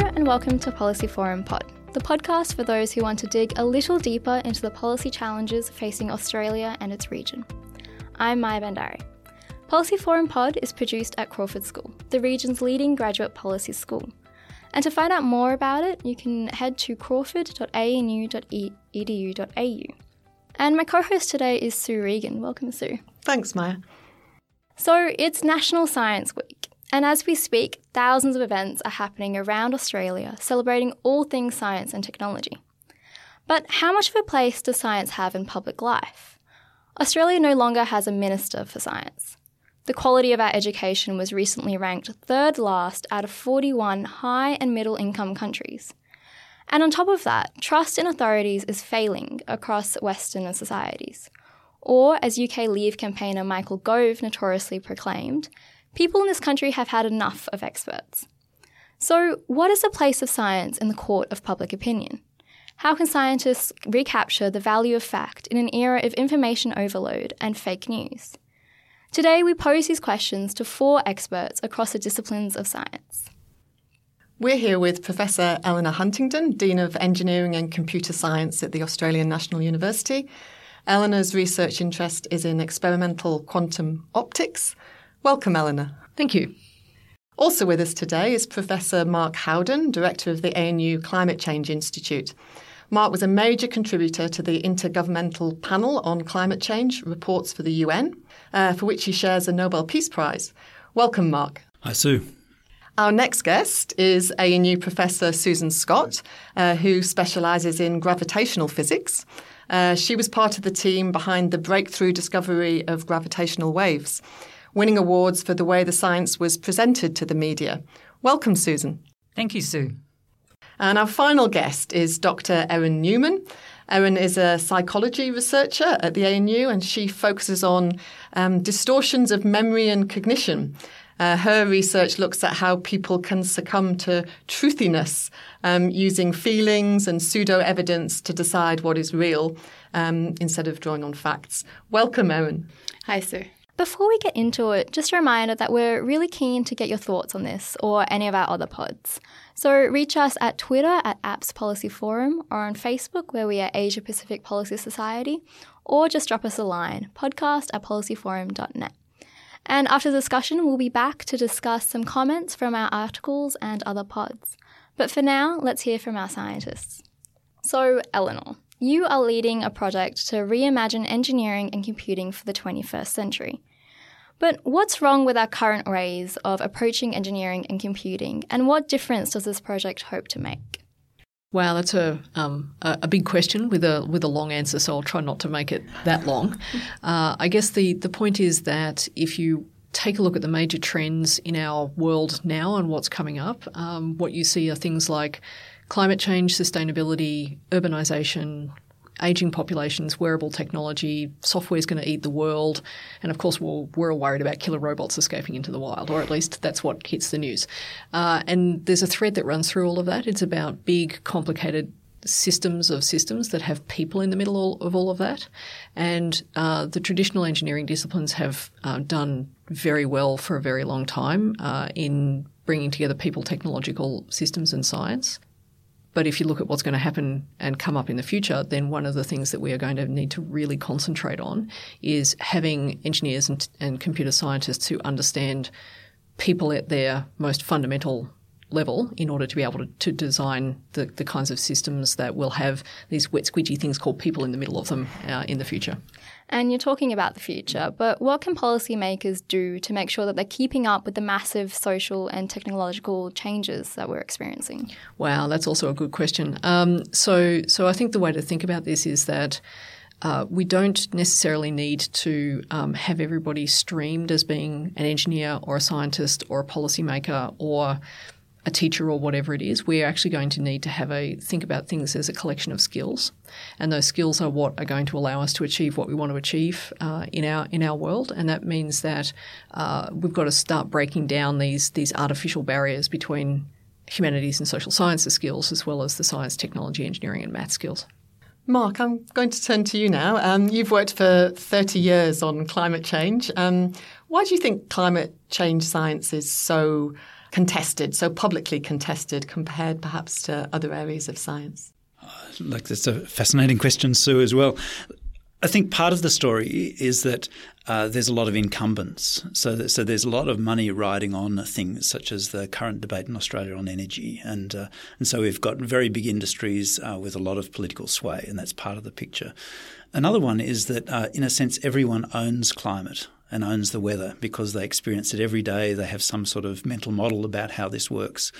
And welcome to Policy Forum Pod, the podcast for those who want to dig a little deeper into the policy challenges facing Australia and its region. I'm Maya Bandari. Policy Forum Pod is produced at Crawford School, the region's leading graduate policy school. And to find out more about it, you can head to crawford.anu.edu.au. And my co host today is Sue Regan. Welcome, Sue. Thanks, Maya. So, it's National Science Week, and as we speak, thousands of events are happening around Australia celebrating all things science and technology. But how much of a place does science have in public life? Australia no longer has a Minister for Science. The quality of our education was recently ranked third last out of 41 high and middle income countries. And on top of that, trust in authorities is failing across Western societies. Or, as UK Leave campaigner Michael Gove notoriously proclaimed, people in this country have had enough of experts. So, what is the place of science in the court of public opinion? How can scientists recapture the value of fact in an era of information overload and fake news? Today, we pose these questions to four experts across the disciplines of science. We're here with Professor Eleanor Huntington, Dean of Engineering and Computer Science at the Australian National University. Eleanor's research interest is in experimental quantum optics. Welcome, Eleanor. Thank you. Also with us today is Professor Mark Howden, Director of the ANU Climate Change Institute. Mark was a major contributor to the Intergovernmental Panel on Climate Change reports for the UN, uh, for which he shares a Nobel Peace Prize. Welcome, Mark. Hi, Sue. Our next guest is ANU Professor Susan Scott, uh, who specialises in gravitational physics. Uh, she was part of the team behind the breakthrough discovery of gravitational waves, winning awards for the way the science was presented to the media. Welcome, Susan. Thank you, Sue. And our final guest is Dr. Eryn Newman. Eryn is a psychology researcher at the ANU and she focuses on um, distortions of memory and cognition. Uh, her research looks at how people can succumb to truthiness um, using feelings and pseudo evidence to decide what is real um, instead of drawing on facts. Welcome, Eryn. Hi, Sue. Before we get into it, just a reminder that we're really keen to get your thoughts on this or any of our other pods. So reach us at Twitter at Apps Policy Forum or on Facebook where we are Asia Pacific Policy Society or just drop us a line, podcast at policyforum.net. And after the discussion, we'll be back to discuss some comments from our articles and other pods. But for now, let's hear from our scientists. So, Eleanor, you are leading a project to reimagine engineering and computing for the 21st century. But what's wrong with our current ways of approaching engineering and computing, and what difference does this project hope to make? Wow, that's a, um, a big question with a with a long answer, so I'll try not to make it that long. Uh, I guess the the point is that if you take a look at the major trends in our world now and what's coming up, um, what you see are things like climate change, sustainability, urbanisation, aging populations, wearable technology, software is going to eat the world, and of course we're, we're all worried about killer robots escaping into the wild, or at least that's what hits the news. Uh, and there's a thread that runs through all of that. It's about big, complicated systems of systems that have people in the middle of all of that. And uh, the traditional engineering disciplines have uh, done very well for a very long time uh, in bringing together people, technological systems, and science. But if you look at what's going to happen and come up in the future, then one of the things that we are going to need to really concentrate on is having engineers and, and computer scientists who understand people at their most fundamental level in order to be able to, to design the, the kinds of systems that will have these wet squidgy things called people in the middle of them uh, in the future. And you're talking about the future, but what can policymakers do to make sure that they're keeping up with the massive social and technological changes that we're experiencing? Wow, that's also a good question. Um, so, so I think the way to think about this is that uh, we don't necessarily need to um, have everybody streamed as being an engineer or a scientist or a policymaker or a teacher or whatever it is. We're actually going to need to have a think about things as a collection of skills, and those skills are what are going to allow us to achieve what we want to achieve uh, in our in our world. And that means that uh, we've got to start breaking down these these artificial barriers between humanities and social sciences skills as well as the science, technology, engineering, and math skills. Mark, I'm going to turn to you now. Um, you've worked for 30 years on climate change. Um, why do you think climate change science is so contested, so publicly contested, compared perhaps to other areas of science? Like that's a fascinating question, Sue, as well. I think part of the story is that uh, there's a lot of incumbents. So, so there's a lot of money riding on things such as the current debate in Australia on energy, and uh, and so we've got very big industries uh, with a lot of political sway, and that's part of the picture. Another one is that, uh, in a sense, everyone owns climate and owns the weather because they experience it every day. They have some sort of mental model about how this works.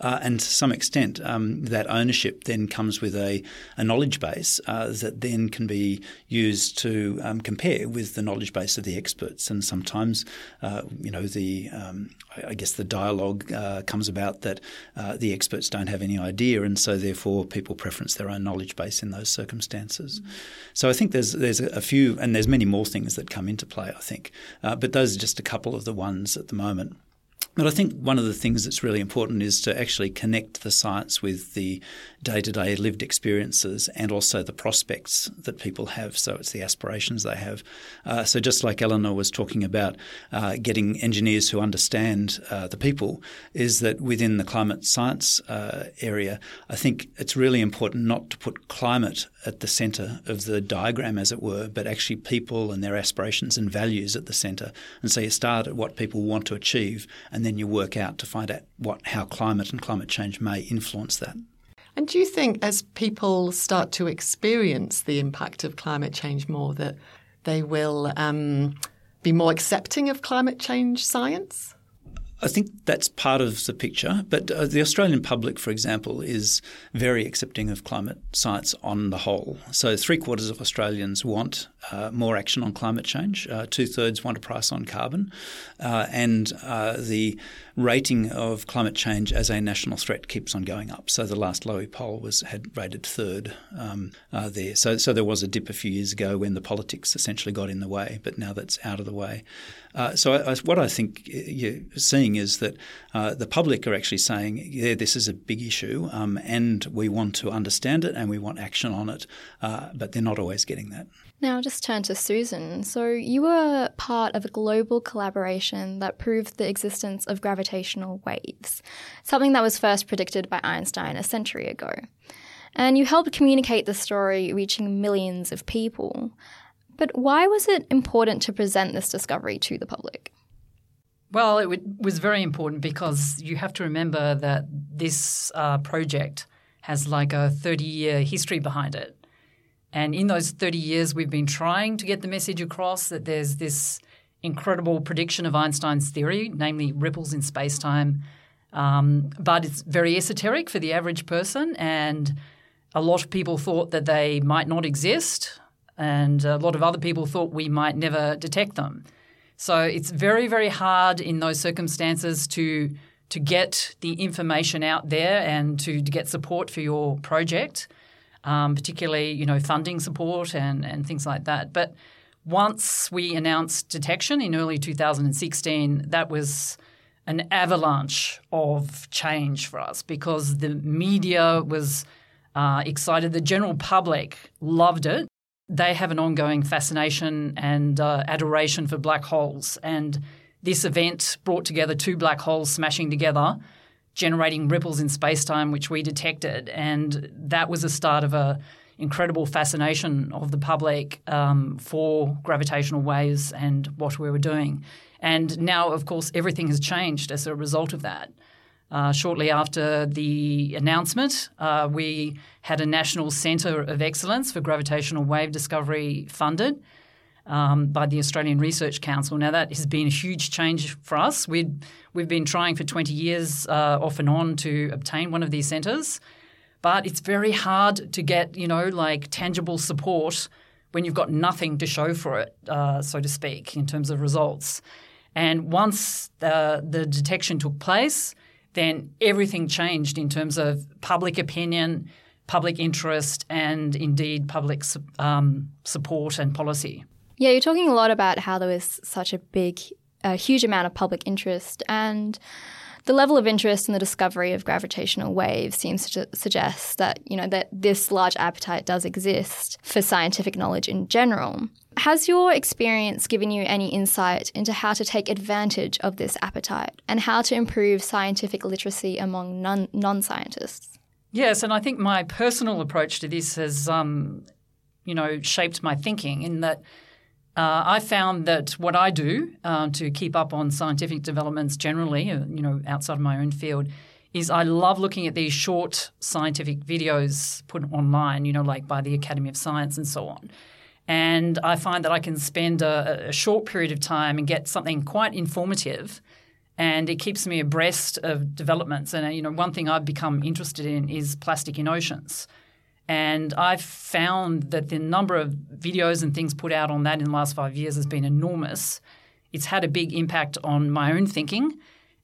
Uh, and to some extent, um, that ownership then comes with a, a knowledge base uh, that then can be used to um, compare with the knowledge base of the experts. And sometimes, uh, you know, the um, I guess the dialogue uh, comes about that uh, the experts don't have any idea, and so therefore people preference their own knowledge base in those circumstances. Mm-hmm. So I think there's there's a few, and there's many more things that come into play. I think, uh, but those are just a couple of the ones at the moment. But I think one of the things that's really important is to actually connect the science with the day to day lived experiences and also the prospects that people have. So it's the aspirations they have. Uh, so just like Eleanor was talking about uh, getting engineers who understand uh, the people, is that within the climate science uh, area, I think it's really important not to put climate at the centre of the diagram, as it were, but actually people and their aspirations and values at the centre. And so you start at what people want to achieve, and then you work out to find out what how climate and climate change may influence that. And do you think as people start to experience the impact of climate change more, that they will um, be more accepting of climate change science? I think that's part of the picture, but uh, the Australian public, for example, is very accepting of climate science on the whole. So, three quarters of Australians want uh, more action on climate change, uh, two thirds want a price on carbon, uh, and uh, the rating of climate change as a national threat keeps on going up. So, the last Lowy poll was had rated third um, uh, there. So, so, there was a dip a few years ago when the politics essentially got in the way, but now that's out of the way. so, I, I, what I think you're seeing is that uh, the public are actually saying, yeah, this is a big issue um, and we want to understand it and we want action on it, uh, but they're not always getting that. Now, just turn to Susan. So, you were part of a global collaboration that proved the existence of gravitational waves, something that was first predicted by Einstein a century ago. And you helped communicate the story, reaching millions of people. But why was it important to present this discovery to the public? Well, it was very important because you have to remember that this uh, project has like a 30 year history behind it. And in those 30 years, we've been trying to get the message across that there's this incredible prediction of Einstein's theory, namely ripples in space time. Um, but it's very esoteric for the average person. And a lot of people thought that they might not exist. And a lot of other people thought we might never detect them. So it's very, very hard in those circumstances to to get the information out there and to, to get support for your project, um, particularly you know funding support and and things like that. But once we announced detection in early 2016, that was an avalanche of change for us because the media was uh, excited. The general public loved it they have an ongoing fascination and uh, adoration for black holes. And this event brought together two black holes smashing together, generating ripples in space-time, which we detected. And that was the start of a incredible fascination of the public um, for gravitational waves and what we were doing. And now, of course, everything has changed as a result of that. Uh, shortly after the announcement, uh, we had a National Centre of Excellence for Gravitational Wave Discovery funded um, by the Australian Research Council. Now, that has been a huge change for us. we we've been trying for 20 years uh, off and on to obtain one of these centres, but it's very hard to get, you know, like tangible support when you've got nothing to show for it, uh, so to speak, in terms of results. And once the, the detection took place, then everything changed in terms of public opinion, public interest, and indeed public um, support and policy. Yeah, you're talking a lot about how there was such a big, a huge amount of public interest, and the level of interest in the discovery of gravitational waves seems to suggest that you know that this large appetite does exist for scientific knowledge in general. Has your experience given you any insight into how to take advantage of this appetite and how to improve scientific literacy among non scientists? Yes, and I think my personal approach to this has, um, you know, shaped my thinking in that uh, I found that what I do uh, to keep up on scientific developments generally, uh, you know, outside of my own field, is I love looking at these short scientific videos put online, you know, like by the Academy of Science and so on. And I find that I can spend a, a short period of time and get something quite informative and it keeps me abreast of developments. And you know, one thing I've become interested in is plastic in oceans. And I've found that the number of videos and things put out on that in the last five years has been enormous. It's had a big impact on my own thinking.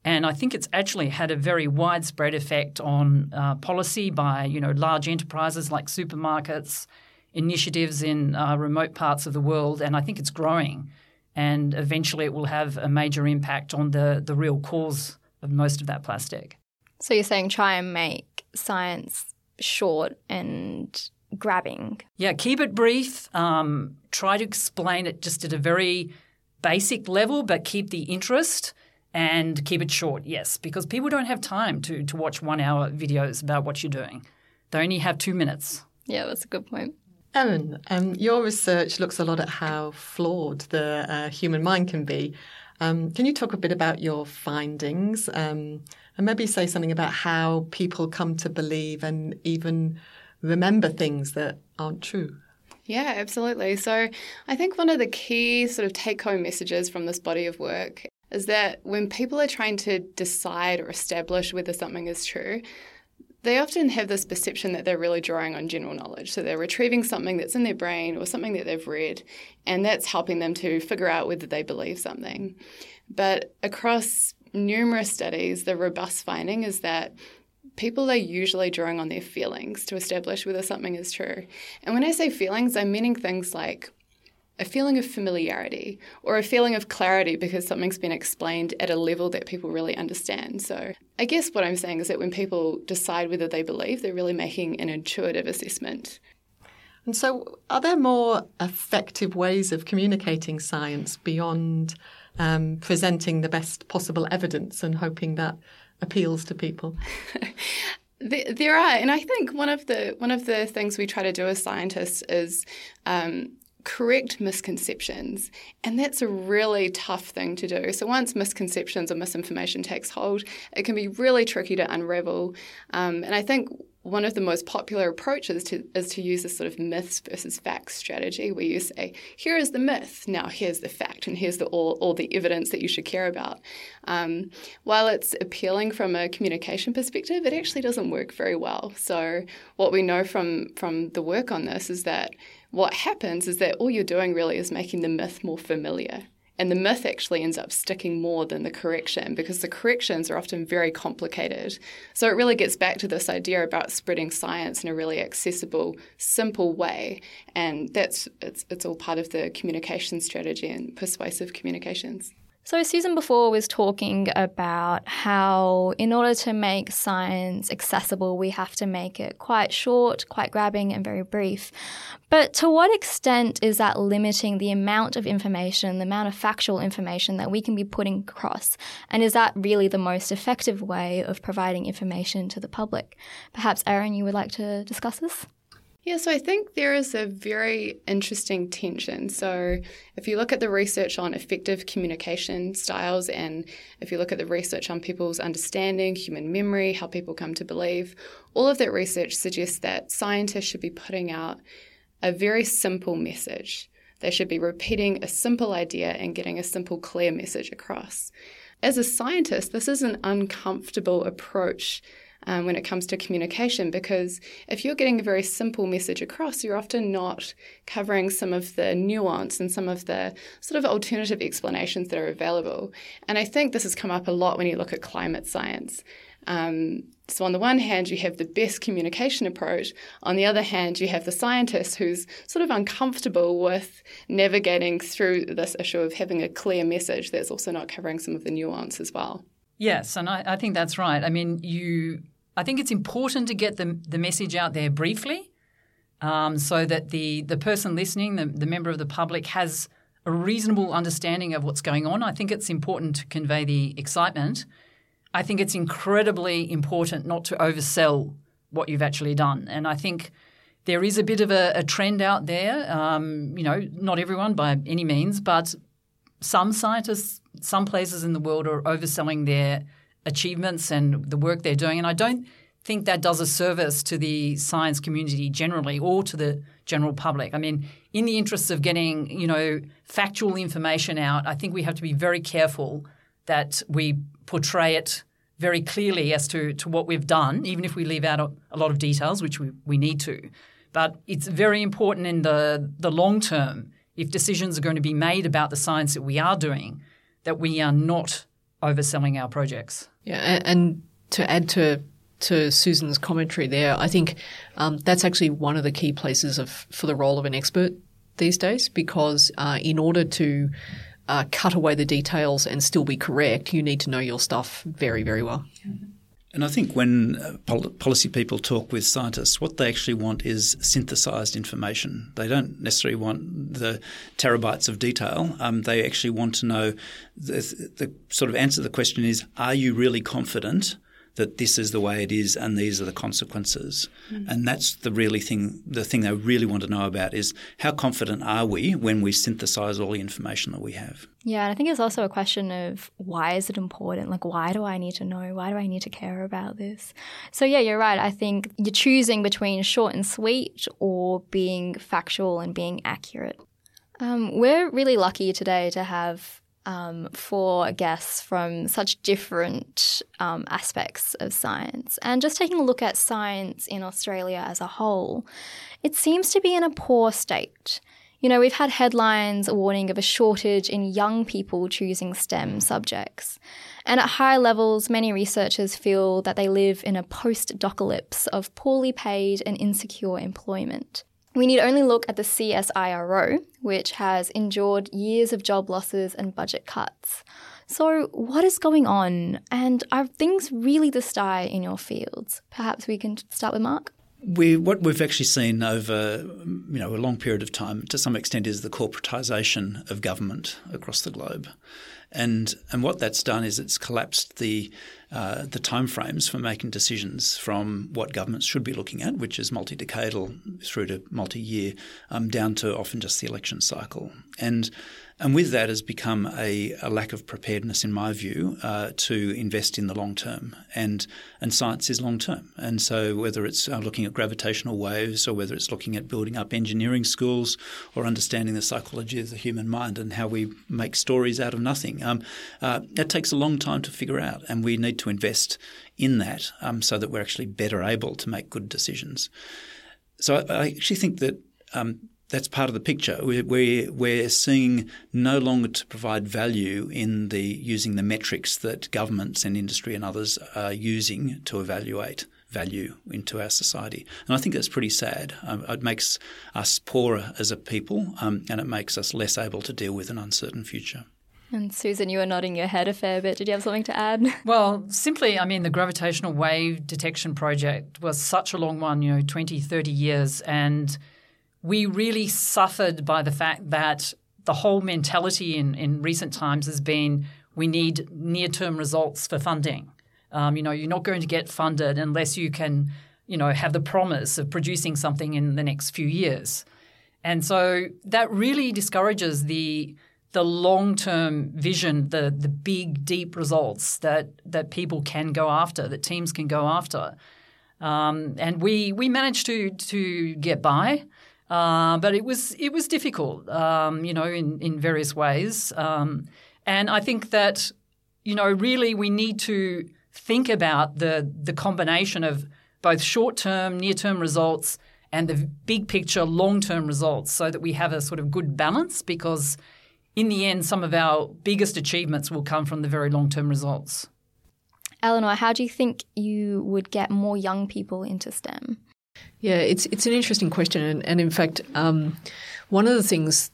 And I think it's actually had a very widespread effect on uh, policy by you know large enterprises like supermarkets, initiatives in uh, remote parts of the world, and I think it's growing. And eventually, it will have a major impact on the the real cause of most of that plastic. So you're saying try and make science short and grabbing. Yeah, keep it brief. Um, try to explain it just at a very basic level, but keep the interest and keep it short, yes, because people don't have time to, to watch one hour videos about what you're doing. They only have two minutes. Yeah, that's a good point. Eryn, um, your research looks a lot at how flawed the uh, human mind can be. Um, can you talk a bit about your findings? Um, and maybe say something about how people come to believe and even remember things that aren't true. Yeah, absolutely. So I think one of the key sort of take home messages from this body of work is that when people are trying to decide or establish whether something is true, they often have this perception that they're really drawing on general knowledge. So they're retrieving something that's in their brain or something that they've read, and that's helping them to figure out whether they believe something. But across numerous studies, the robust finding is that people are usually drawing on their feelings to establish whether something is true. And when I say feelings, I'm meaning things like a feeling of familiarity or a feeling of clarity because something's been explained at a level that people really understand. So, I guess what I'm saying is that when people decide whether they believe, they're really making an intuitive assessment. And so, are there more effective ways of communicating science beyond um, presenting the best possible evidence and hoping that appeals to people? there are, and I think one of the one of the things we try to do as scientists is um, correct misconceptions. And that's a really tough thing to do. So, once misconceptions or misinformation takes hold, it can be really tricky to unravel. Um, and I think one of the most popular approaches to, is to use this sort of myths versus facts strategy, where you say, here is the myth, now here's the fact, and here's the, all, all the evidence that you should care about. Um, while it's appealing from a communication perspective, it actually doesn't work very well. So, what we know from, from the work on this is that what happens is that all you're doing really is making the myth more familiar. And the myth actually ends up sticking more than the correction because the corrections are often very complicated. So it really gets back to this idea about spreading science in a really accessible, simple way. And that's it's, it's all part of the communication strategy and persuasive communications. So, Susan before was talking about how, in order to make science accessible, we have to make it quite short, quite grabbing, and very brief. But to what extent is that limiting the amount of information, the amount of factual information that we can be putting across? And is that really the most effective way of providing information to the public? Perhaps, Eryn, you would like to discuss this? Yeah, so I think there is a very interesting tension. So, if you look at the research on effective communication styles, and if you look at the research on people's understanding, human memory, how people come to believe, all of that research suggests that scientists should be putting out a very simple message. They should be repeating a simple idea and getting a simple, clear message across. As a scientist, this is an uncomfortable approach um, when it comes to communication because if you're getting a very simple message across, you're often not covering some of the nuance and some of the sort of alternative explanations that are available. And I think this has come up a lot when you look at climate science. Um, so, on the one hand, you have the best communication approach. On the other hand, you have the scientist who's sort of uncomfortable with navigating through this issue of having a clear message that's also not covering some of the nuance as well. Yes, and I, I think that's right. I mean, you. I think it's important to get the the message out there briefly, um, so that the the person listening, the, the member of the public, has a reasonable understanding of what's going on. I think it's important to convey the excitement I think it's incredibly important not to oversell what you've actually done. And I think there is a bit of a, a trend out there. Um, you know, not everyone by any means, but some scientists, some places in the world are overselling their achievements and the work they're doing. And I don't think that does a service to the science community generally or to the general public. I mean, in the interests of getting, you know, factual information out, I think we have to be very careful that we portray it very clearly as to, to what we've done, even if we leave out a, a lot of details, which we, we need to. But it's very important in the, the long term, if decisions are going to be made about the science that we are doing, that we are not overselling our projects. Yeah, and, and to add to to Susan's commentary there, I think um, that's actually one of the key places of for the role of an expert these days, because uh, in order to uh, cut away the details and still be correct, you need to know your stuff very, very well. And I think when uh, policy people talk with scientists, what they actually want is synthesized information. They don't necessarily want the terabytes of detail. Um, they actually want to know the, the sort of answer to the question is: Are you really confident that this is the way it is and these are the consequences. Mm. And that's the really thing the thing they really want to know about is how confident are we when we synthesize all the information that we have. Yeah, and I think it's also a question of why is it important? Like why do I need to know? Why do I need to care about this? So yeah, you're right. I think you're choosing between short and sweet or being factual and being accurate. Um, we're really lucky today to have um, four guests from such different um, aspects of science. And just taking a look at science in Australia as a whole, it seems to be in a poor state. You know, we've had headlines warning of a shortage in young people choosing STEM subjects. And at higher levels, many researchers feel that they live in a post docalypse of poorly paid and insecure employment. We need only look at the CSIRO, which has endured years of job losses and budget cuts. So, what is going on? And are things really this dire in your fields? Perhaps we can start with Mark. We, what we've actually seen over you know, a long period of time, to some extent, is the corporatisation of government across the globe. And, and what that's done is it's collapsed the uh, the timeframes for making decisions from what governments should be looking at, which is multi-decadal through to multi-year, um, down to often just the election cycle. And and with that has become a, a lack of preparedness, in my view, uh, to invest in the long term. And and science is long term. And so whether it's uh, looking at gravitational waves or whether it's looking at building up engineering schools or understanding the psychology of the human mind and how we make stories out of nothing, um, uh, that takes a long time to figure out. And we need to invest in that um, so that we're actually better able to make good decisions. So I, I actually think that um, that's part of the picture. We're, we're seeing no longer to provide value in the using the metrics that governments and industry and others are using to evaluate value into our society. And I think that's pretty sad. Um, it makes us poorer as a people um, and it makes us less able to deal with an uncertain future. And Susan, you were nodding your head a fair bit. Did you have something to add? Well, simply, I mean, the gravitational wave detection project was such a long one, you know, 20, 30 years. And we really suffered by the fact that the whole mentality in, in recent times has been we need near term results for funding. Um, you know, you're not going to get funded unless you can, you know, have the promise of producing something in the next few years. And so that really discourages the the long term vision, the the big deep results that that people can go after, that teams can go after. Um, and we we managed to to get by. Uh, but it was it was difficult, um, you know, in, in various ways. Um, and I think that, you know, really we need to think about the the combination of both short term, near term results and the big picture, long term results, so that we have a sort of good balance. Because in the end, some of our biggest achievements will come from the very long term results. Eleanor, how do you think you would get more young people into STEM? Yeah, it's it's an interesting question, and, and in fact, um, one of the things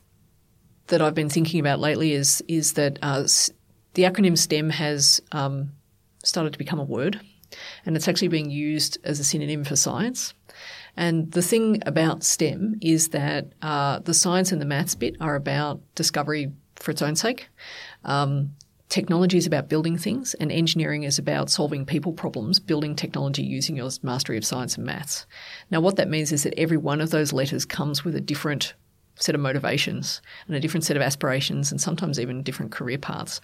that I've been thinking about lately is is that uh, the acronym STEM has um, started to become a word, and it's actually being used as a synonym for science. And the thing about STEM is that uh, the science and the maths bit are about discovery for its own sake. Um, technology is about building things, and engineering is about solving people problems, building technology using your mastery of science and maths. Now, what that means is that every one of those letters comes with a different set of motivations and a different set of aspirations and sometimes even different career paths.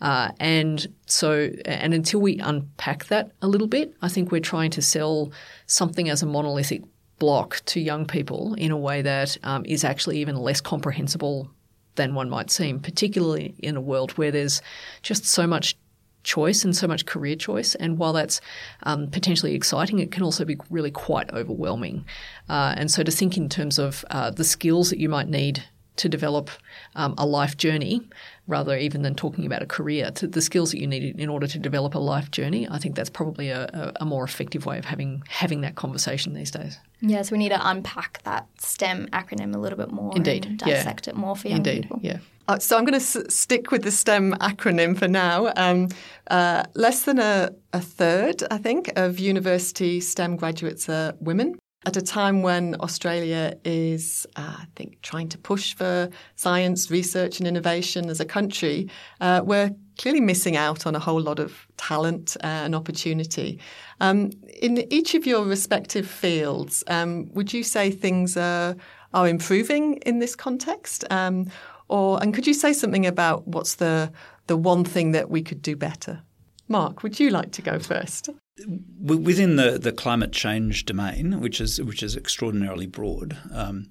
Uh, and so, and until we unpack that a little bit, I think we're trying to sell something as a monolithic block to young people in a way that um, is actually even less comprehensible than one might seem, particularly in a world where there's just so much choice and so much career choice. And while that's um, potentially exciting, it can also be really quite overwhelming. Uh, and so to think in terms of uh, the skills that you might need to develop um, a life journey rather even than talking about a career to the skills that you need in order to develop a life journey i think that's probably a, a, a more effective way of having having that conversation these days yes we need to unpack that stem acronym a little bit more indeed and dissect yeah. it more for young indeed people yeah uh, so I'm going to s- stick with the STEM acronym for now. Um, uh, less than a, a, third, I think, of university STEM graduates are women at a time when Australia is, uh, I think, trying to push for science, research, and innovation as a country, uh, we're clearly missing out on a whole lot of talent uh, and opportunity. Um, in each of your respective fields, um, would you say things are, are improving in this context? Um, or and could you say something about what's the the one thing that we could do better? Mark, would you like to go first? within the, the climate change domain, which is which is extraordinarily broad, um,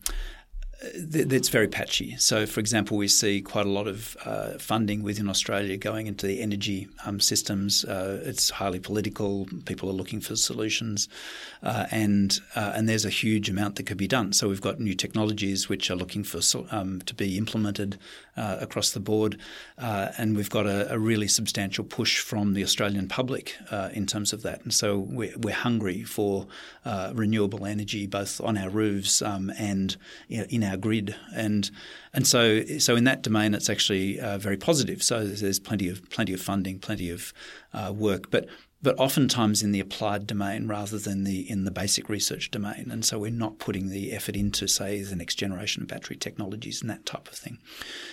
it's very patchy. So, for example, we see quite a lot of uh, funding within Australia going into the energy um, systems. Uh, it's highly political. People are looking for solutions, uh, and uh, and there's a huge amount that could be done. So we've got new technologies which are looking for um, to be implemented uh, across the board, uh, and we've got a, a, really substantial push from the Australian public in terms of that. And so we're, we're hungry for renewable energy, both on our roofs um, and in our grid, and and so so in that domain, it's actually uh, very positive. So there's plenty of plenty of funding, plenty of uh, work, but but oftentimes in the applied domain rather than the in the basic research domain, and so we're not putting the effort into say the next generation of battery technologies and that type of thing.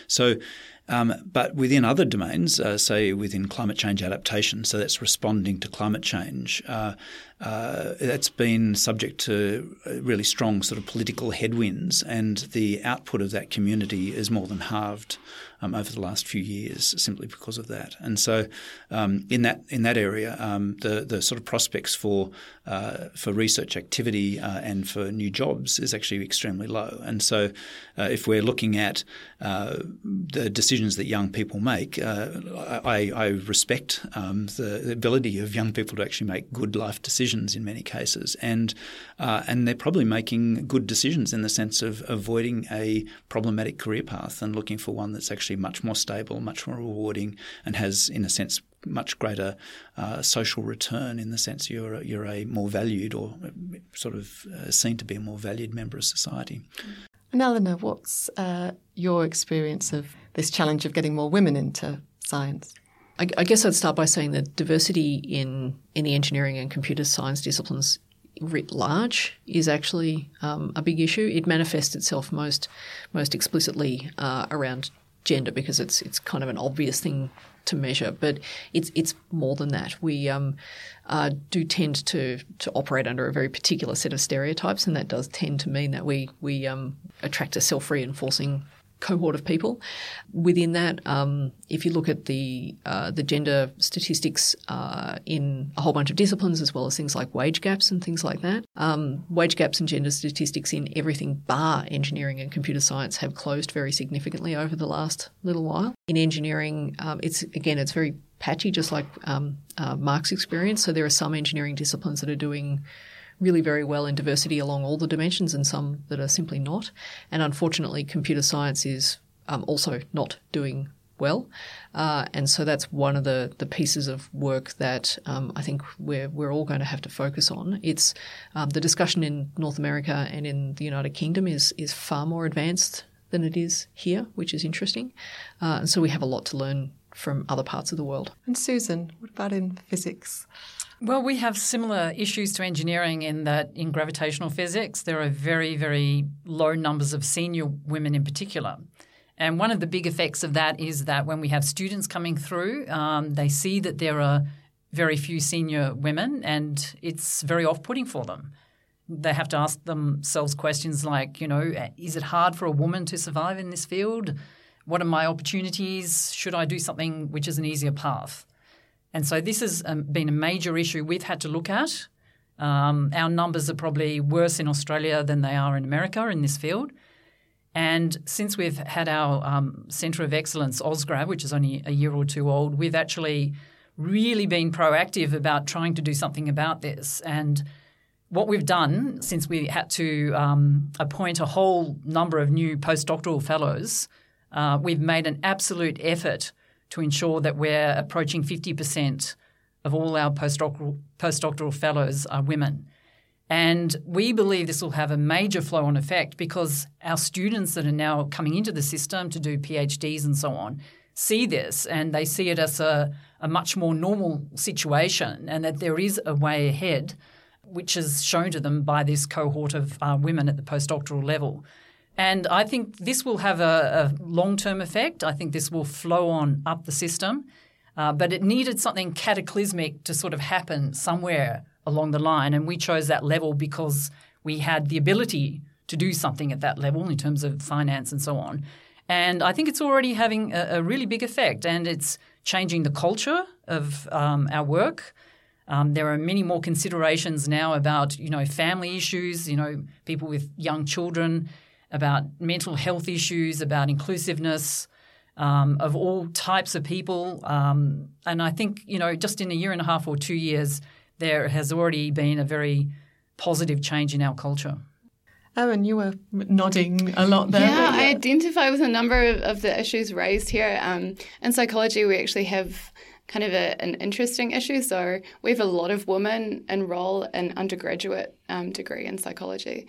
So um, but within other domains, uh, say within climate change adaptation, so that's responding to climate change, uh, uh, that's been subject to uh, really strong sort of political headwinds, and the output of that community is more than halved um, over the last few years simply because of that. And so, um, in that in that area, um, the the sort of prospects for uh, for research activity uh, and for new jobs is actually extremely low. And so, if we're looking at the decisions that young people make, uh, I, I, respect um, the ability of young people to actually make good life decisions in many cases, and uh, and they're probably making good decisions in the sense of avoiding a problematic career path and looking for one that's actually much more stable, much more rewarding, and has, in a sense, much greater uh, social return in the sense you're a, you're a more valued or sort of uh, seen to be a more valued member of society. And Eleanor, what's uh, your experience of this challenge of getting more women into science? I, I guess I'd start by saying that diversity in in the engineering and computer science disciplines writ large is actually um, a big issue. It manifests itself most most explicitly uh, around gender because it's it's kind of an obvious thing to measure, but it's it's more than that. We um, uh, do tend to to operate under a very particular set of stereotypes, and that does tend to mean that we we um, attract a self reinforcing cohort of people. Within that, um, if you look at the uh, the gender statistics uh, in a whole bunch of disciplines, as well as things like wage gaps and things like that, um, wage gaps and gender statistics in everything bar engineering and computer science have closed very significantly over the last little while. In engineering, um, it's again it's very patchy, just like um, uh, Mark's experience. So there are some engineering disciplines that are doing really very well in diversity along all the dimensions and some that are simply not. And unfortunately, computer science is um, also not doing well. Uh, and so that's one of the, the pieces of work that um, I think we're, we're all going to have to focus on. It's um, the discussion in North America and in the United Kingdom is, is far more advanced than it is here, which is interesting. Uh, and so we have a lot to learn from other parts of the world. And Susan, what about in physics? Well, we have similar issues to engineering in that in gravitational physics, there are very, very low numbers of senior women in particular. And one of the big effects of that is that when we have students coming through, um, they see that there are very few senior women, and it's very off putting for them. They have to ask themselves questions like, you know, is it hard for a woman to survive in this field? What are my opportunities? Should I do something which is an easier path? And so this has um, been a major issue we've had to look at. Um, our numbers are probably worse in Australia than they are in America in this field. And since we've had our um, Centre of Excellence, OzGrav, which is only a year or two old, we've actually really been proactive about trying to do something about this. And what we've done since we had to um, appoint a whole number of new postdoctoral fellows, uh, we've made an absolute effort to ensure that we're approaching 50% of all our postdoctoral, postdoctoral fellows are women. And we believe this will have a major flow on effect because our students that are now coming into the system to do PhDs and so on see this and they see it as a, a much more normal situation and that there is a way ahead, which is shown to them by this cohort of uh, women at the postdoctoral level. And I think this will have a, a long term effect. I think this will flow on up the system. Uh, but it needed something cataclysmic to sort of happen somewhere along the line. And we chose that level because we had the ability to do something at that level in terms of finance and so on. And I think it's already having a, a really big effect and it's changing the culture of um, our work. Um, there are many more considerations now about, you know, family issues, you know, people with young children about mental health issues, about inclusiveness um, of all types of people. Um, and I think, you know, just in a year and a half or two years, there has already been a very positive change in our culture. Eryn, you were nodding a lot there. Yeah, I identify with a number of, of the issues raised here. Um, in psychology, we actually have kind of a, an interesting issue. So we have a lot of women enroll in undergraduate um, degree in psychology, but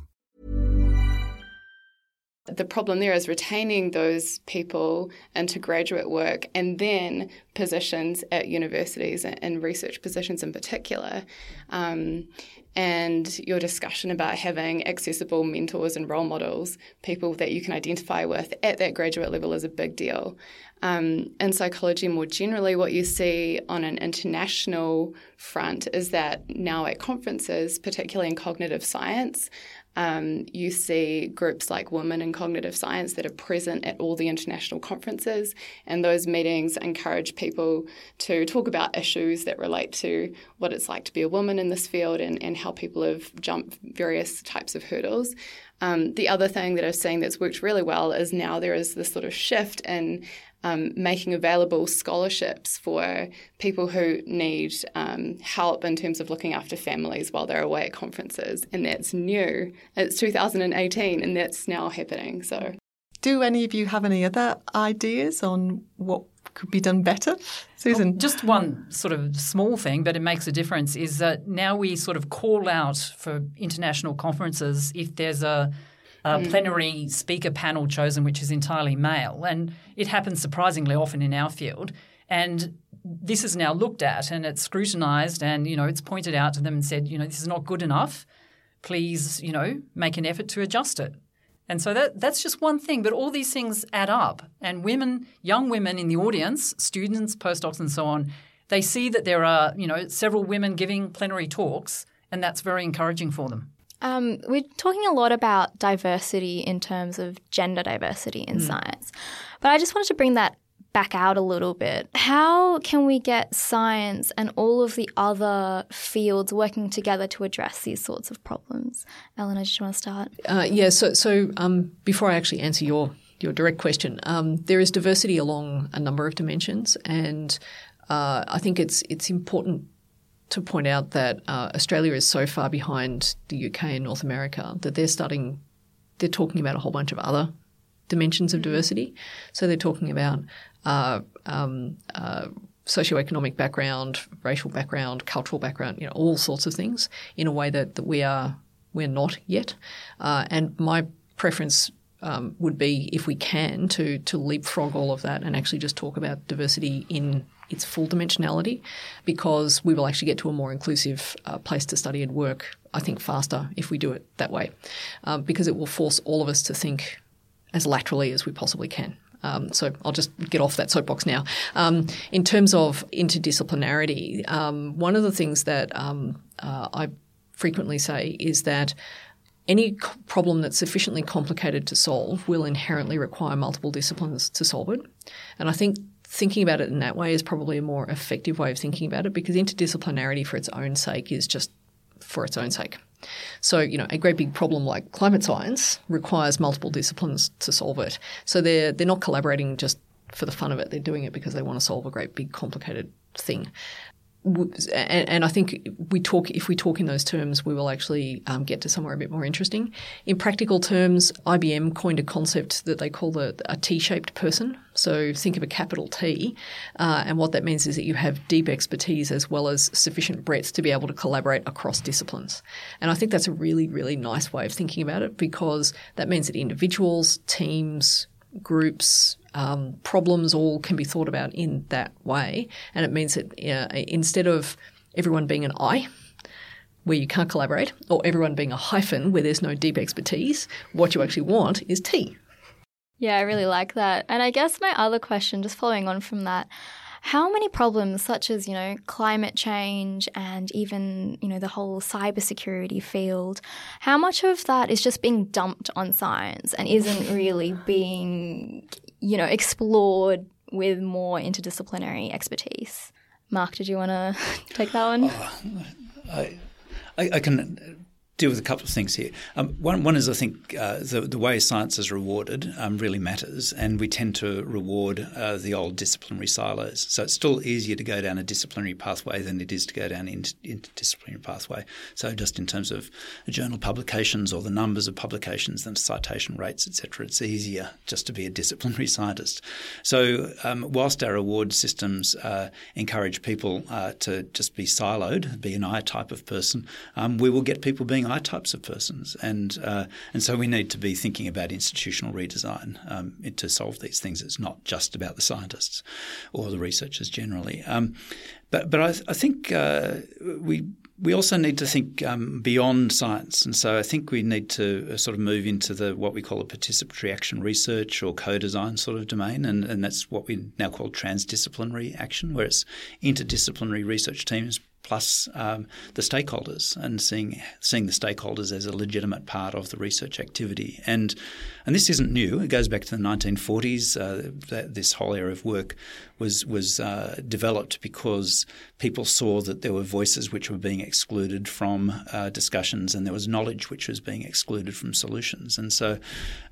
the problem there is retaining those people into graduate work and then positions at universities and research positions in particular. Um, and your discussion about having accessible mentors and role models, people that you can identify with at that graduate level, is a big deal. Um, in psychology, more generally, what you see on an international front is that now at conferences, particularly in cognitive science, um, you see groups like Women in Cognitive Science that are present at all the international conferences, and those meetings encourage people to talk about issues that relate to what it's like to be a woman in this field and, and how people have jumped various types of hurdles. Um, the other thing that I've seen that's worked really well is now there is this sort of shift in um, making available scholarships for people who need um, help in terms of looking after families while they're away at conferences. And that's new. It's 2018 and that's now happening. So, do any of you have any other ideas on what could be done better? Susan? Well, just one sort of small thing, but it makes a difference, is that now we sort of call out for international conferences if there's a a plenary speaker panel chosen which is entirely male. And it happens surprisingly often in our field. And this is now looked at and it's scrutinised and, you know, it's pointed out to them and said, you know, this is not good enough. Please, you know, make an effort to adjust it. And so that that's just one thing, but all these things add up. And women, young women in the audience, students, postdocs, and so on, they see that there are you know several women giving plenary talks, and that's very encouraging for them. Um, we're talking a lot about diversity in terms of gender diversity in science, but I just wanted to bring that back out a little bit. How can we get science and all of the other fields working together to address these sorts of problems? Eleanor, did you want to start? Uh, yeah. So, so um, before I actually answer your your direct question, um, there is diversity along a number of dimensions, and uh, I think it's it's important to point out that uh, Australia is so far behind the UK and North America that they're starting. They're talking about a whole bunch of other dimensions of diversity. So they're talking about uh, um, uh, socioeconomic background, racial background, cultural background, you know, all sorts of things in a way that, that we are we're not yet. Uh, and my preference um, would be, if we can, to to leapfrog all of that and actually just talk about diversity in its full dimensionality, because we will actually get to a more inclusive uh, place to study and work. I think faster if we do it that way, um, because it will force all of us to think as laterally as we possibly can. Um, so I'll just get off that soapbox now. Um, in terms of interdisciplinarity, um, one of the things that um, uh, I frequently say is that any problem that's sufficiently complicated to solve will inherently require multiple disciplines to solve it. And I think thinking about it in that way is probably a more effective way of thinking about it because interdisciplinarity for its own sake is just for its own sake. So, you know, a great big problem like climate science requires multiple disciplines to solve it. So they're they're not collaborating just for the fun of it. They're doing it because they want to solve a great big complicated thing. And I think we talk if we talk in those terms, we will actually um, get to somewhere a bit more interesting. In practical terms, IBM coined a concept that they call the a T-shaped person. So think of a capital T, uh, and what that means is that you have deep expertise as well as sufficient breadth to be able to collaborate across disciplines. And I think that's a really really nice way of thinking about it because that means that individuals, teams, groups, um, problems all can be thought about in that way. And it means that instead of everyone being an I, where you can't collaborate, or everyone being a hyphen where there's no deep expertise, what you actually want is T. Yeah, I really like that. And I guess my other question, just following on from that, how many problems such as, you know, climate change and even, you know, the whole cybersecurity field, how much of that is just being dumped on science and isn't really being, you know, explored with more interdisciplinary expertise? Mark, did you want to take that one? Oh, I, I, I can deal with a couple of things here. Um, one, one is I think uh, the, the way science is rewarded um, really matters, and we tend to reward uh, the old disciplinary silos. So it's still easier to go down a disciplinary pathway than it is to go down an inter- interdisciplinary pathway. So just in terms of journal publications or the numbers of publications and citation rates, etc., it's easier just to be a disciplinary scientist. So um, whilst our reward systems uh, encourage people uh, to just be siloed, be an I type of person, um, we will get people being Types of persons, and uh, and so we need to be thinking about institutional redesign um, to solve these things. It's not just about the scientists or the researchers generally. Um, but but I, I think uh, we we also need to think um, beyond science, and so I think we need to uh, sort of move into the what we call a participatory action research or co-design sort of domain, and, and that's what we now call transdisciplinary action, where it's interdisciplinary research teams plus um, the stakeholders and seeing seeing the stakeholders as a legitimate part of the research activity. And and this isn't new. It goes back to the 1940s. Uh, that this whole area of work was was uh, developed because people saw that there were voices which were being excluded from uh, discussions, and there was knowledge which was being excluded from solutions. And so,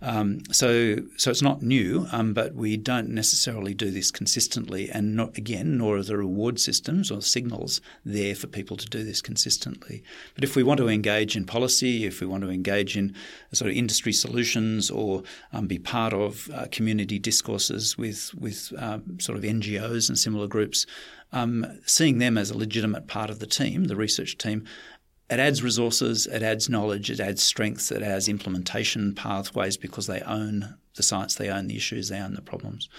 um, so so it's not new, um, but we don't necessarily do this consistently. And not again, nor are the reward systems or signals there for people to do this consistently. But if we want to engage in policy, if we want to engage in sort of industry solutions, or um, be part of uh, community discourses with with um, sort of NGOs and similar groups, um, seeing them as a legitimate part of the team, the research team, it adds resources, it adds knowledge, it adds strengths, it adds implementation pathways because they own the science, they own the issues, they own the problems,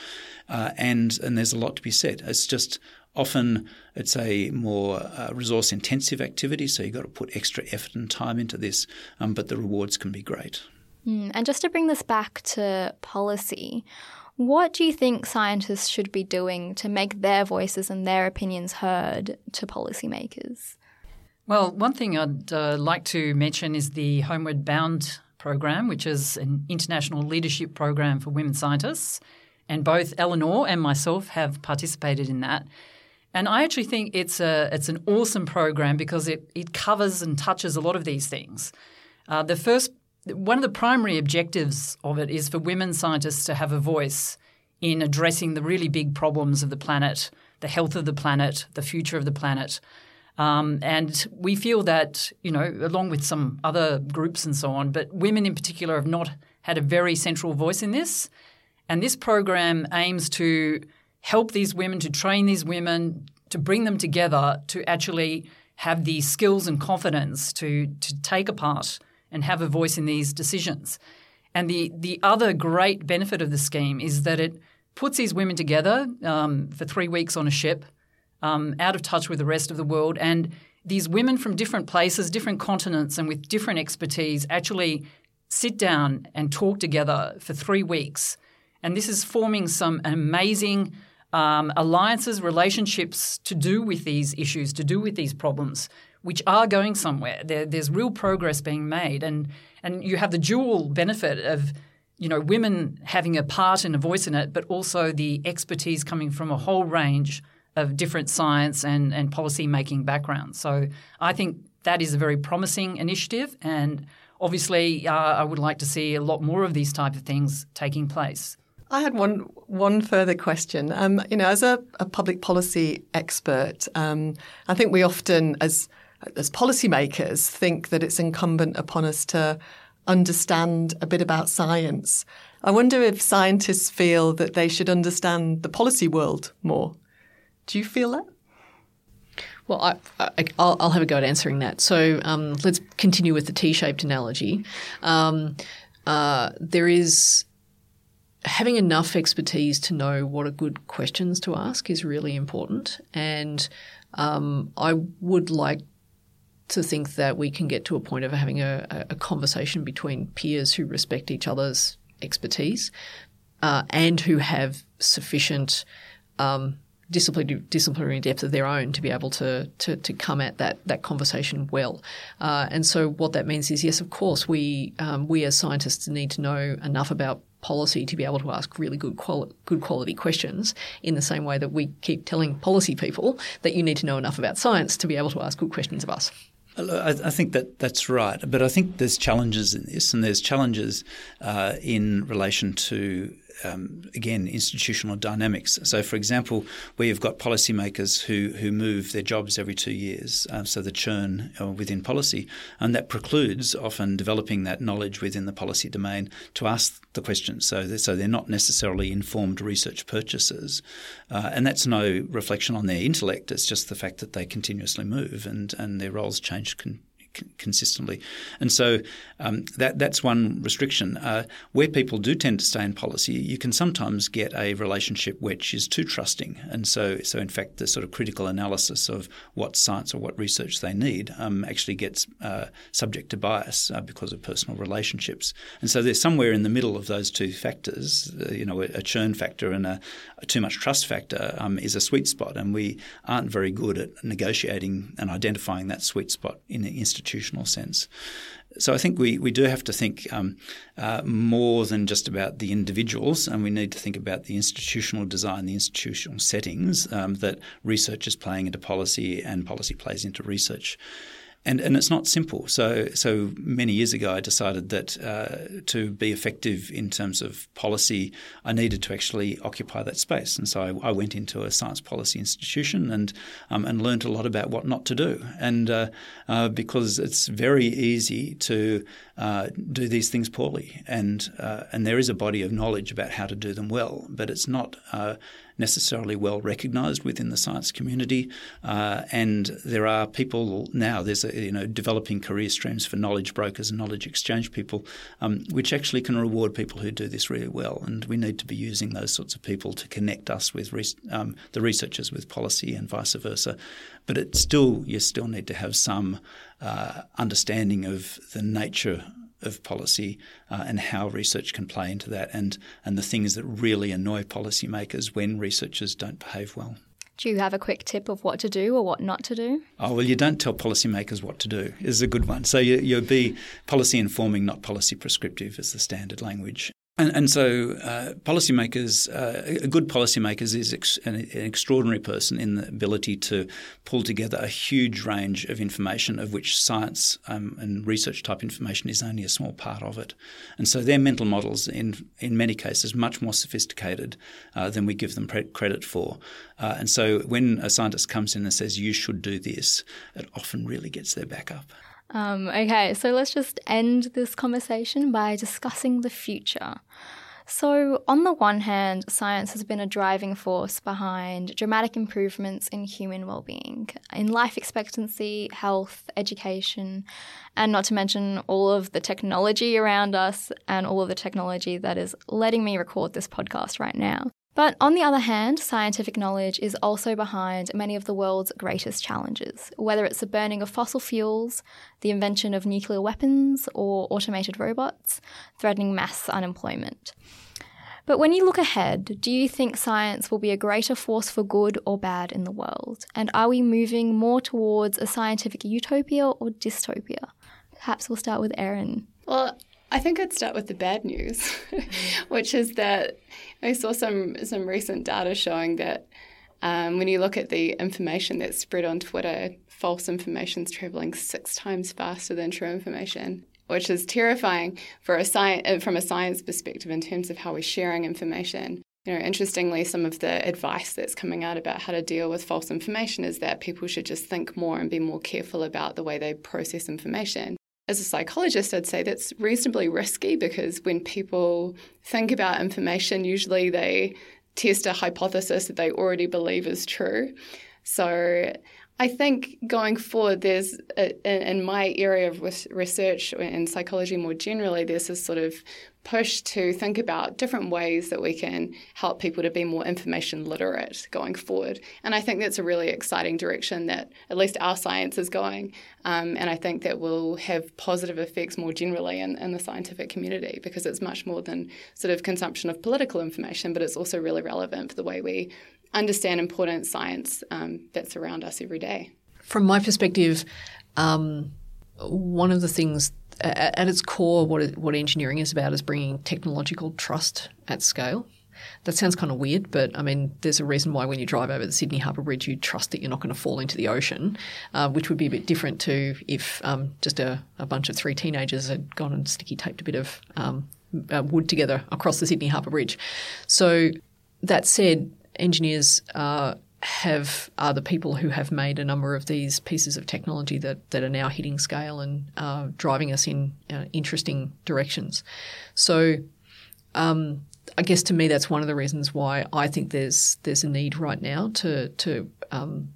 uh, and and there's a lot to be said. It's just often it's a more uh, resource intensive activity, so you've got to put extra effort and time into this, um, but the rewards can be great. Mm, and just to bring this back to policy, what do you think scientists should be doing to make their voices and their opinions heard to policymakers? Well, one thing I'd uh, like to mention is the Homeward Bound program, which is an international leadership program for women scientists. And both Eleanor and myself have participated in that. And I actually think it's a it's an awesome program because it it covers and touches a lot of these things. Uh, the first one of the primary objectives of it is for women scientists to have a voice in addressing the really big problems of the planet, the health of the planet, the future of the planet. Um, and we feel that, you know, along with some other groups and so on, but women in particular have not had a very central voice in this. And this program aims to help these women, to train these women, to bring them together to actually have the skills and confidence to, to take a part and have a voice in these decisions. And the, the other great benefit of the scheme is that it puts these women together um, for three weeks on a ship, um, out of touch with the rest of the world. And these women from different places, different continents, and with different expertise actually sit down and talk together for three weeks. And this is forming some amazing um, alliances, relationships to do with these issues, to do with these problems, which are going somewhere. There, there's real progress being made, and and you have the dual benefit of you know women having a part and a voice in it, but also the expertise coming from a whole range of different science and and policy making backgrounds. So I think that is a very promising initiative, and obviously uh, I would like to see a lot more of these type of things taking place. I had one one further question. Um, you know, as a, a public policy expert, um, I think we often, as as policymakers, think that it's incumbent upon us to understand a bit about science. I wonder if scientists feel that they should understand the policy world more. Do you feel that? Well, I, will have a go at answering that. So um, let's continue with the T-shaped analogy. Um, uh, there is having enough expertise to know what are good questions to ask is really important. And um, I would like to think that we can get to a point of having a, a conversation between peers who respect each other's expertise uh, and who have sufficient um, disciplinary, disciplinary depth of their own to be able to to, to come at that that conversation well. Uh, and so what that means is, yes, of course, we um, we as scientists need to know enough about policy to be able to ask really good quali- good quality questions in the same way that we keep telling policy people that you need to know enough about science to be able to ask good questions of us. I think that that's right, but I think there's challenges in this, and there's challenges uh, in relation to um, again, institutional dynamics. So, for example, we have got policymakers who, who move their jobs every two years, uh, so the churn uh, within policy, and that precludes often developing that knowledge within the policy domain to ask the questions. So, they're, so they're not necessarily informed research purchasers, uh, and that's no reflection on their intellect. It's just the fact that they continuously move and, and their roles change con- consistently. And so um, that that's one restriction. Uh, where people do tend to stay in policy, you can sometimes get a relationship which is too trusting. And so, so in fact, the sort of critical analysis of what science or what research they need um, actually gets uh, subject to bias uh, because of personal relationships. And so there's somewhere in the middle of those two factors, uh, you know, a, churn factor and a, a too much trust factor um, is a sweet spot. And we aren't very good at negotiating and identifying that sweet spot in the institution institutional sense. So I think we, we do have to think um, uh, more than just about the individuals, and we need to think about the institutional design, the institutional settings um, that research is playing into policy and policy plays into research and and it's not simple. So so many years ago, I decided that uh, to be effective in terms of policy, I needed to actually occupy that space. And so I, I went into a science policy institution and um, and learned a lot about what not to do. And uh, uh, because it's very easy to uh, do these things poorly, and uh, and there is a body of knowledge about how to do them well, but it's not uh, necessarily well recognised within the science community. Uh, and there are people now. There's a you know, developing career streams for knowledge brokers and knowledge exchange people, um, which actually can reward people who do this really well. And we need to be using those sorts of people to connect us with um, the researchers with policy and vice versa. But it still, you still need to have some uh, understanding of the nature of policy uh, and how research can play into that and, and the things that really annoy policymakers when researchers don't behave well. Do you have a quick tip of what to do or what not to do? Oh, well, you don't tell policymakers what to do, is a good one. So you, you'll be policy informing, not policy prescriptive, is the standard language. And, and so, uh, policymakers, uh, a good policymakers is ex- an, an, extraordinary person in the ability to pull together a huge range of information, of which science um, and research type information is only a small part of it. And so, their mental models, in in many cases, much more sophisticated uh, than we give them pre- credit for. Uh, and so, when a scientist comes in and says you should do this, it often really gets their back up. Um, okay, so let's just end this conversation by discussing the future. So, on the one hand, science has been a driving force behind dramatic improvements in human well-being, in life expectancy, health, education, and not to mention all of the technology around us and all of the technology that is letting me record this podcast right now. But on the other hand, scientific knowledge is also behind many of the world's greatest challenges, whether it's the burning of fossil fuels, the invention of nuclear weapons, or automated robots, threatening mass unemployment. But when you look ahead, do you think science will be a greater force for good or bad in the world? And are we moving more towards a scientific utopia or dystopia? Perhaps we'll start with Eryn. Well, I think I'd start with the bad news, which is that I saw some some recent data showing that um, when you look at the information that's spread on Twitter, false information is traveling six times faster than true information, which is terrifying for a sci- uh, from a science perspective in terms of how we're sharing information. You know, interestingly, some of the advice that's coming out about how to deal with false information is that people should just think more and be more careful about the way they process information as a psychologist, I'd say that's reasonably risky because when people think about information, usually they test a hypothesis that they already believe is true. So I think going forward, there's a, in my area of research and psychology more generally, there's this sort of push to think about different ways that we can help people to be more information literate going forward. And I think that's a really exciting direction that at least our science is going. Um, and I think that will have positive effects more generally in, in the scientific community because it's much more than sort of consumption of political information, but it's also really relevant for the way we understand important science um, that's around us every day. From my perspective, um, one of the things at its core, what what engineering is about is bringing technological trust at scale. That sounds kind of weird, but I mean, there's a reason why when you drive over the Sydney Harbour Bridge, you trust that you're not going to fall into the ocean, uh, which would be a bit different to if um, just a, a, bunch of three teenagers had gone and sticky taped a bit of um, uh, wood together across the Sydney Harbour Bridge. So, that said, engineers uh, have are the people who have made a number of these pieces of technology that, that are now hitting scale and uh, driving us in uh, interesting directions. So, um, I guess to me that's one of the reasons why I think there's there's a need right now to to um,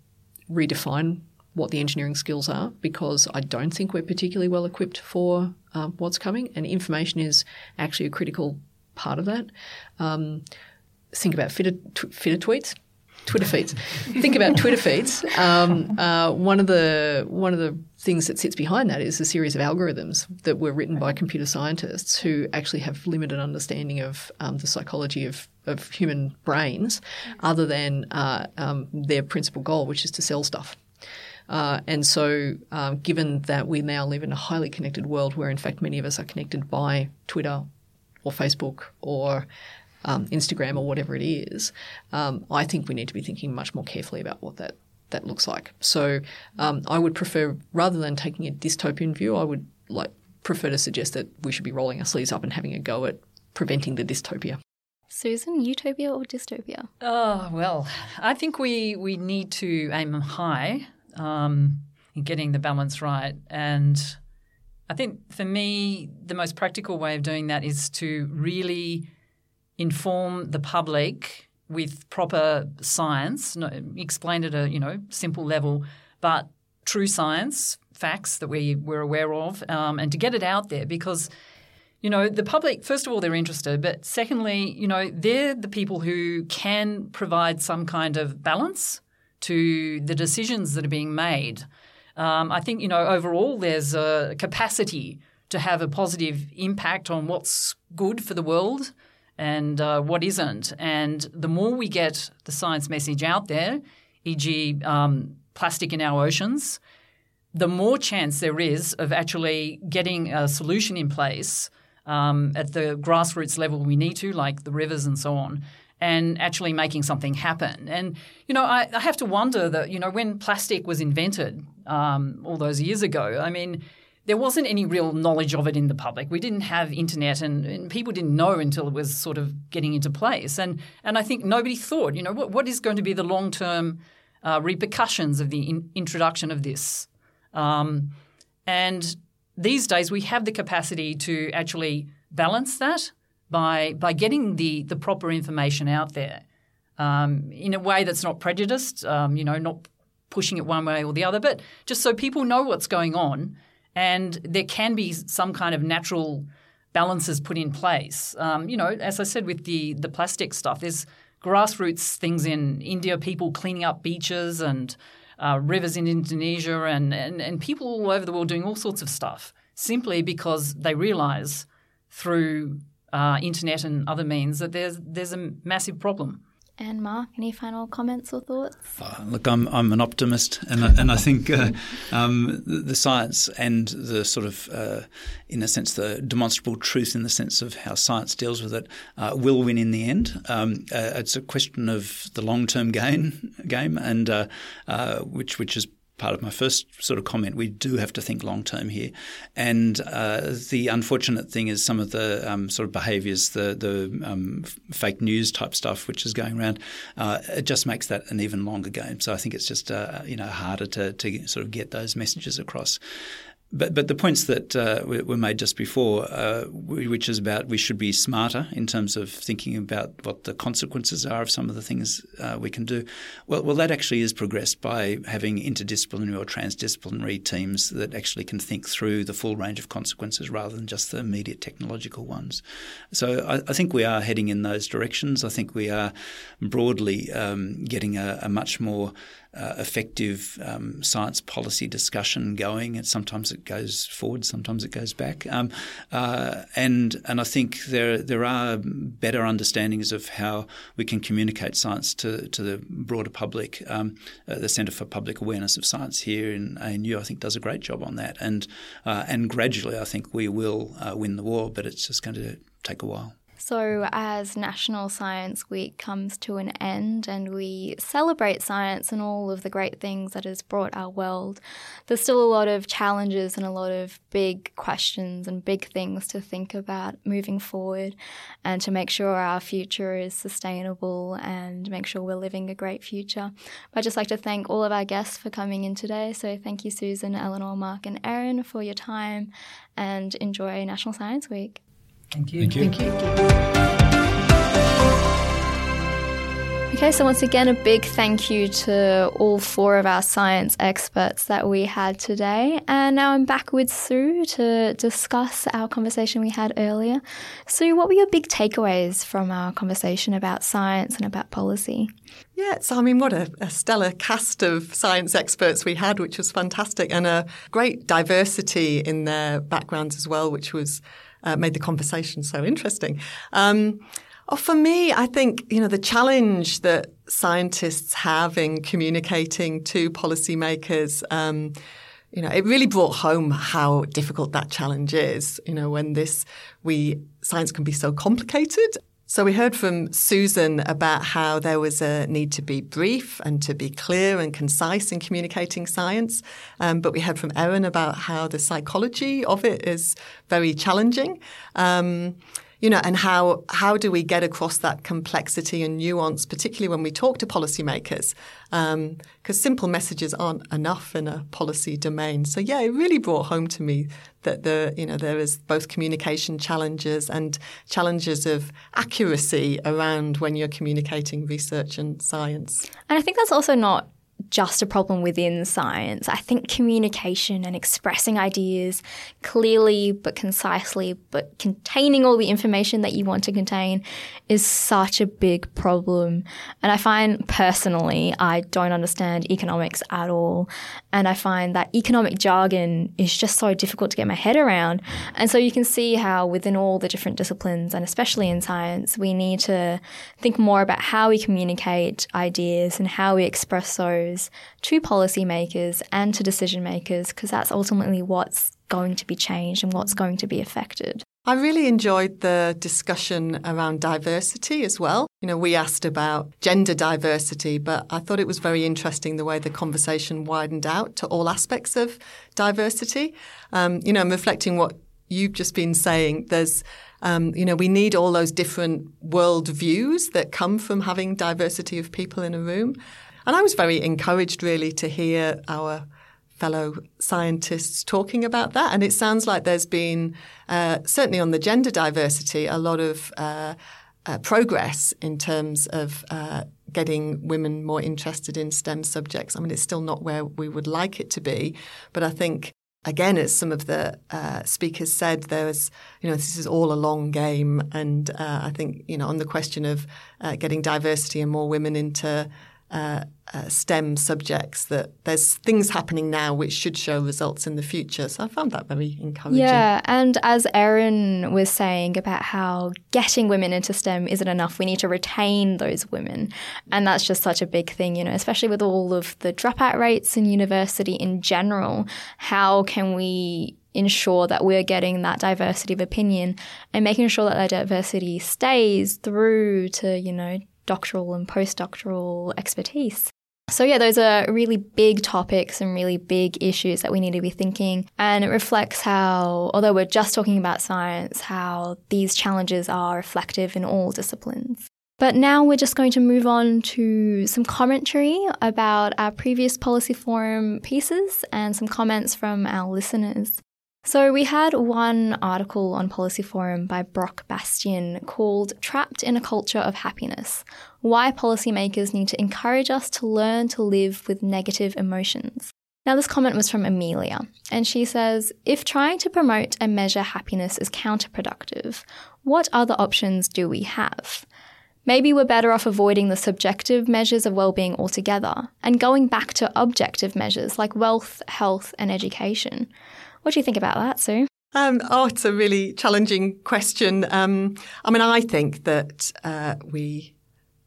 redefine what the engineering skills are because I don't think we're particularly well equipped for um, what's coming, and information is actually a critical part of that. Think about fitter, fitter tweets. Twitter feeds. Think about Twitter feeds. Um, uh, one of the one of the things that sits behind that is a series of algorithms that were written by computer scientists who actually have limited understanding of um, the psychology of, of human brains, other than uh, um, their principal goal, which is to sell stuff. Uh, and so, um, given that we now live in a highly connected world where, in fact, many of us are connected by Twitter or Facebook or um, Instagram or whatever it is, um, I think we need to be thinking much more carefully about what that that looks like. So um, I would prefer, rather than taking a dystopian view, I would like prefer to suggest that we should be rolling our sleeves up and having a go at preventing the dystopia. Susan, utopia or dystopia? Oh well, I think we we need to aim high um, in getting the balance right, and I think for me the most practical way of doing that is to really inform the public with proper science, explained at a you know simple level, but true science facts that we, we're aware of um, and to get it out there because you know, the public, first of all, they're interested, but secondly, you know, they're the people who can provide some kind of balance to the decisions that are being made. Um, I think, you know, overall, there's a capacity to have a positive impact on what's good for the world and uh, what isn't. And the more we get the science message out there, e.g., um, plastic in our oceans, the more chance there is of actually getting a solution in place um, at the grassroots level we need to, like the rivers and so on, and actually making something happen. And, you know, I, I have to wonder that, you know, when plastic was invented um, all those years ago, I mean, there wasn't any real knowledge of it in the public. We didn't have internet, and, and, people didn't know until it was sort of getting into place. And and I think nobody thought, you know, what, what is going to be the long term uh, repercussions of the in, introduction of this? Um, and these days we have the capacity to actually balance that by by getting the the proper information out there um, in a way that's not prejudiced, um, you know, not pushing it one way or the other, but just so people know what's going on and there can be some kind of natural balances put in place. Um, you know, as I said with the the plastic stuff, there's grassroots things in India, people cleaning up beaches and uh, rivers in Indonesia and, and, and people all over the world doing all sorts of stuff simply because they realise through uh, internet and other means that there's there's a massive problem. And Mark, any final comments or thoughts? Uh, look, I'm I'm an optimist, and I, and I think uh, um, the, science and the sort of, uh, in a sense, the demonstrable truth in the sense of how science deals with it uh, will win in the end. Um, uh, it's a question of the long term gain game, and uh, which which is part of my first sort of comment, we do have to think long term here. And uh, the unfortunate thing is some of the um, sort of behaviours, the the um, fake news type stuff, which is going around, uh, it just makes that an even longer game. So I think it's just uh, you know harder to to sort of get those messages across. But but the points that uh, were made just before, uh, which is about we should be smarter in terms of thinking about what the consequences are of some of the things uh, we can do. Well, well, that actually is progressed by having interdisciplinary or transdisciplinary teams that actually can think through the full range of consequences rather than just the immediate technological ones. So I, I think we are heading in those directions. I think we are broadly um, getting a, a much more uh, effective um, science policy discussion going. And sometimes it goes forward, sometimes it goes back. Um, uh, and and I think there there are better understandings of how we can communicate science to, to the broader public. Um, uh, the Centre for Public Awareness of Science here in ANU, I think, does a great job on that. And uh, and gradually, I think we will uh, win the war, but it's just going to take a while. So, as National Science Week comes to an end and we celebrate science and all of the great things that has brought our world, there's still a lot of challenges and a lot of big questions and big things to think about moving forward and to make sure our future is sustainable and make sure we're living a great future. I'd just like to thank all of our guests for coming in today. So, thank you, Susan, Eleanor, Mark, and Eryn, for your time and enjoy National Science Week. Thank you. Thank you. Thank you. Okay, so once again, a big thank you to all four of our science experts that we had today. And now I'm back with Sue to discuss our conversation we had earlier. Sue, what were your big takeaways from our conversation about science and about policy? Yeah, so I mean, what a, a, stellar cast of science experts we had, which was fantastic, and a great diversity in their backgrounds as well, which was uh, made the conversation so interesting. Um, oh, for me, I think you know the challenge that scientists have in communicating to policymakers. Um, you know, it really brought home how difficult that challenge is. You know, when this we science can be so complicated so we heard from Susan about how there was a need to be brief and to be clear and concise in communicating science. Um, but we heard from Eryn about how the psychology of it is very challenging. Um, you know, and how how do we get across that complexity and nuance, particularly when we talk to policymakers? Because um, simple messages aren't enough in a policy domain. So yeah, it really brought home to me that the you know there is both communication challenges and challenges of accuracy around when you're communicating research and science. And I think that's also not just a problem within science. I think communication and expressing ideas clearly but concisely, but containing all the information that you want to contain is such a big problem. And I find personally, I don't understand economics at all. And I find that economic jargon is just so difficult to get my head around. And so you can see how within all the different disciplines, and especially in science, we need to think more about how we communicate ideas and how we express those to policymakers and to decision makers because that's ultimately what's going to be changed and what's going to be affected. I really enjoyed the discussion around diversity as well. You know, we asked about gender diversity, but I thought it was very interesting the way the conversation widened out to all aspects of diversity. Um, you know, I'm reflecting what you've just been saying. There's, um, you know, we need all those different world views that come from having diversity of people in a room. And I was very encouraged, really, to hear our fellow scientists talking about that. And it sounds like there's been, uh, certainly on the gender diversity, a lot of uh, uh, progress in terms of uh, getting women more interested in STEM subjects. I mean, it's still not where we would like it to be, but I think. Again, as some of the uh, speakers said, there's, you know, this is all a long game, and uh, I think, you know, on the question of getting diversity and more women into uh, uh, STEM subjects that there's things happening now which should show results in the future. So I found that very encouraging. Yeah, and as Eryn was saying about how getting women into STEM isn't enough, we need to retain those women. And that's just such a big thing, you know, especially with all of the dropout rates in university in general. How can we ensure that we're getting that diversity of opinion and making sure that that diversity stays through to, you know, doctoral and postdoctoral expertise. So, yeah, those are really big topics and really big issues that we need to be thinking. And it reflects how, although we're just talking about science, how these challenges are reflective in all disciplines. But now we're just going to move on to some commentary about our previous Policy Forum pieces and some comments from our listeners. So, we had one article on Policy Forum by Brock Bastian called Trapped in a Culture of Happiness Why Policymakers Need to Encourage Us to Learn to Live with Negative Emotions. Now, this comment was from Amelia, and she says If trying to promote and measure happiness is counterproductive, what other options do we have? Maybe we're better off avoiding the subjective measures of well-being altogether and going back to objective measures like wealth, health, and education. What do you think about that, Sue? Um, oh, it's a really challenging question. Um, I mean, I think that uh, we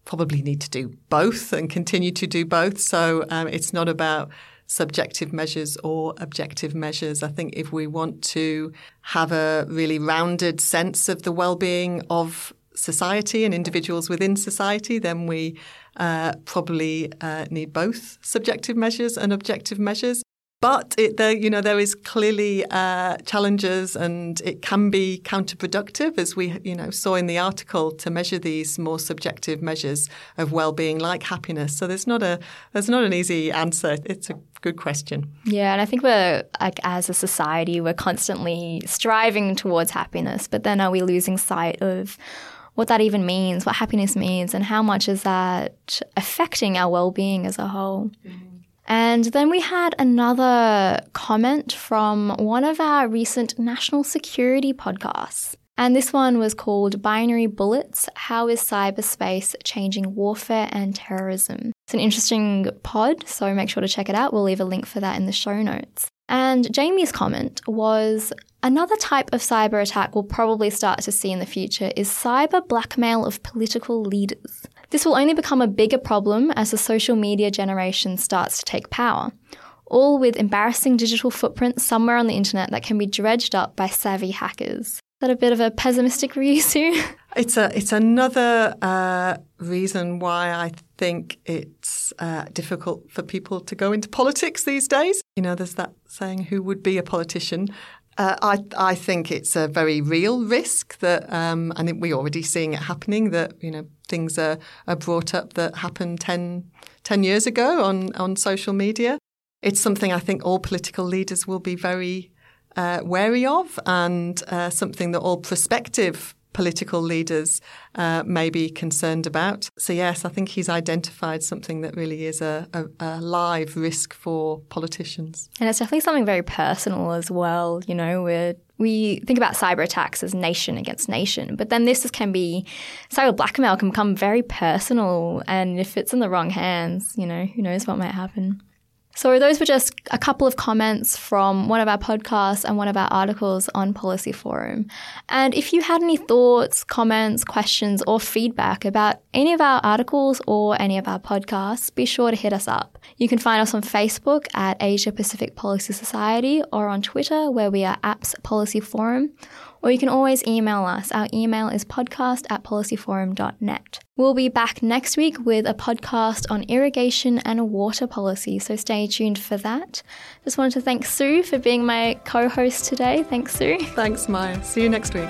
probably need to do both and continue to do both. So um, it's not about subjective measures or objective measures. I think if we want to have a really rounded sense of the well-being of society and individuals within society, then we uh, probably uh, need both subjective measures and objective measures. But it, there, you know, there is clearly uh, challenges, and it can be counterproductive, as we, you know, saw in the article, to measure these more subjective measures of well-being, like happiness. So there's not a there's not an easy answer. It's a good question. Yeah, and I think we're like as a society, we're constantly striving towards happiness, but then are we losing sight of what that even means, what happiness means, and how much is that affecting our well-being as a whole? Mm-hmm. And then we had another comment from one of our recent national security podcasts. And this one was called Binary Bullets How is Cyberspace Changing Warfare and Terrorism? It's an interesting pod, so make sure to check it out. We'll leave a link for that in the show notes. And Jamie's comment was another type of cyber attack we'll probably start to see in the future is cyber blackmail of political leaders. This will only become a bigger problem as the social media generation starts to take power, all with embarrassing digital footprints somewhere on the internet that can be dredged up by savvy hackers. Is that a bit of a pessimistic read, Sue? It's a it's another uh, reason why I think it's uh, difficult for people to go into politics these days. You know, there's that saying, "Who would be a politician?" Uh, I, I think it's a very real risk that, um, and we're already seeing it happening, that, you know, things are, are brought up that happened 10, 10 years ago on, on social media. It's something I think all political leaders will be very uh, wary of and uh, something that all prospective political leaders uh, may be concerned about. So, yes, I think he's identified something that really is a, a, a, live risk for politicians. And it's definitely something very personal as well. You know, we're, we think about cyber attacks as nation against nation, but then this can be cyber blackmail can become very personal. And if it's in the wrong hands, you know, who knows what might happen. So, those were just a couple of comments from one of our podcasts and one of our articles on Policy Forum. And if you had any thoughts, comments, questions, or feedback about any of our articles or any of our podcasts, be sure to hit us up. You can find us on Facebook at Asia Pacific Policy Society or on Twitter where we are APPS Policy Forum or you can always email us. Our email is podcast at policyforum.net. We'll be back next week with a podcast on irrigation and water policy, so stay tuned for that. Just wanted to thank Sue for being my co host today. Thanks, Sue. Thanks, Maya. See you next week.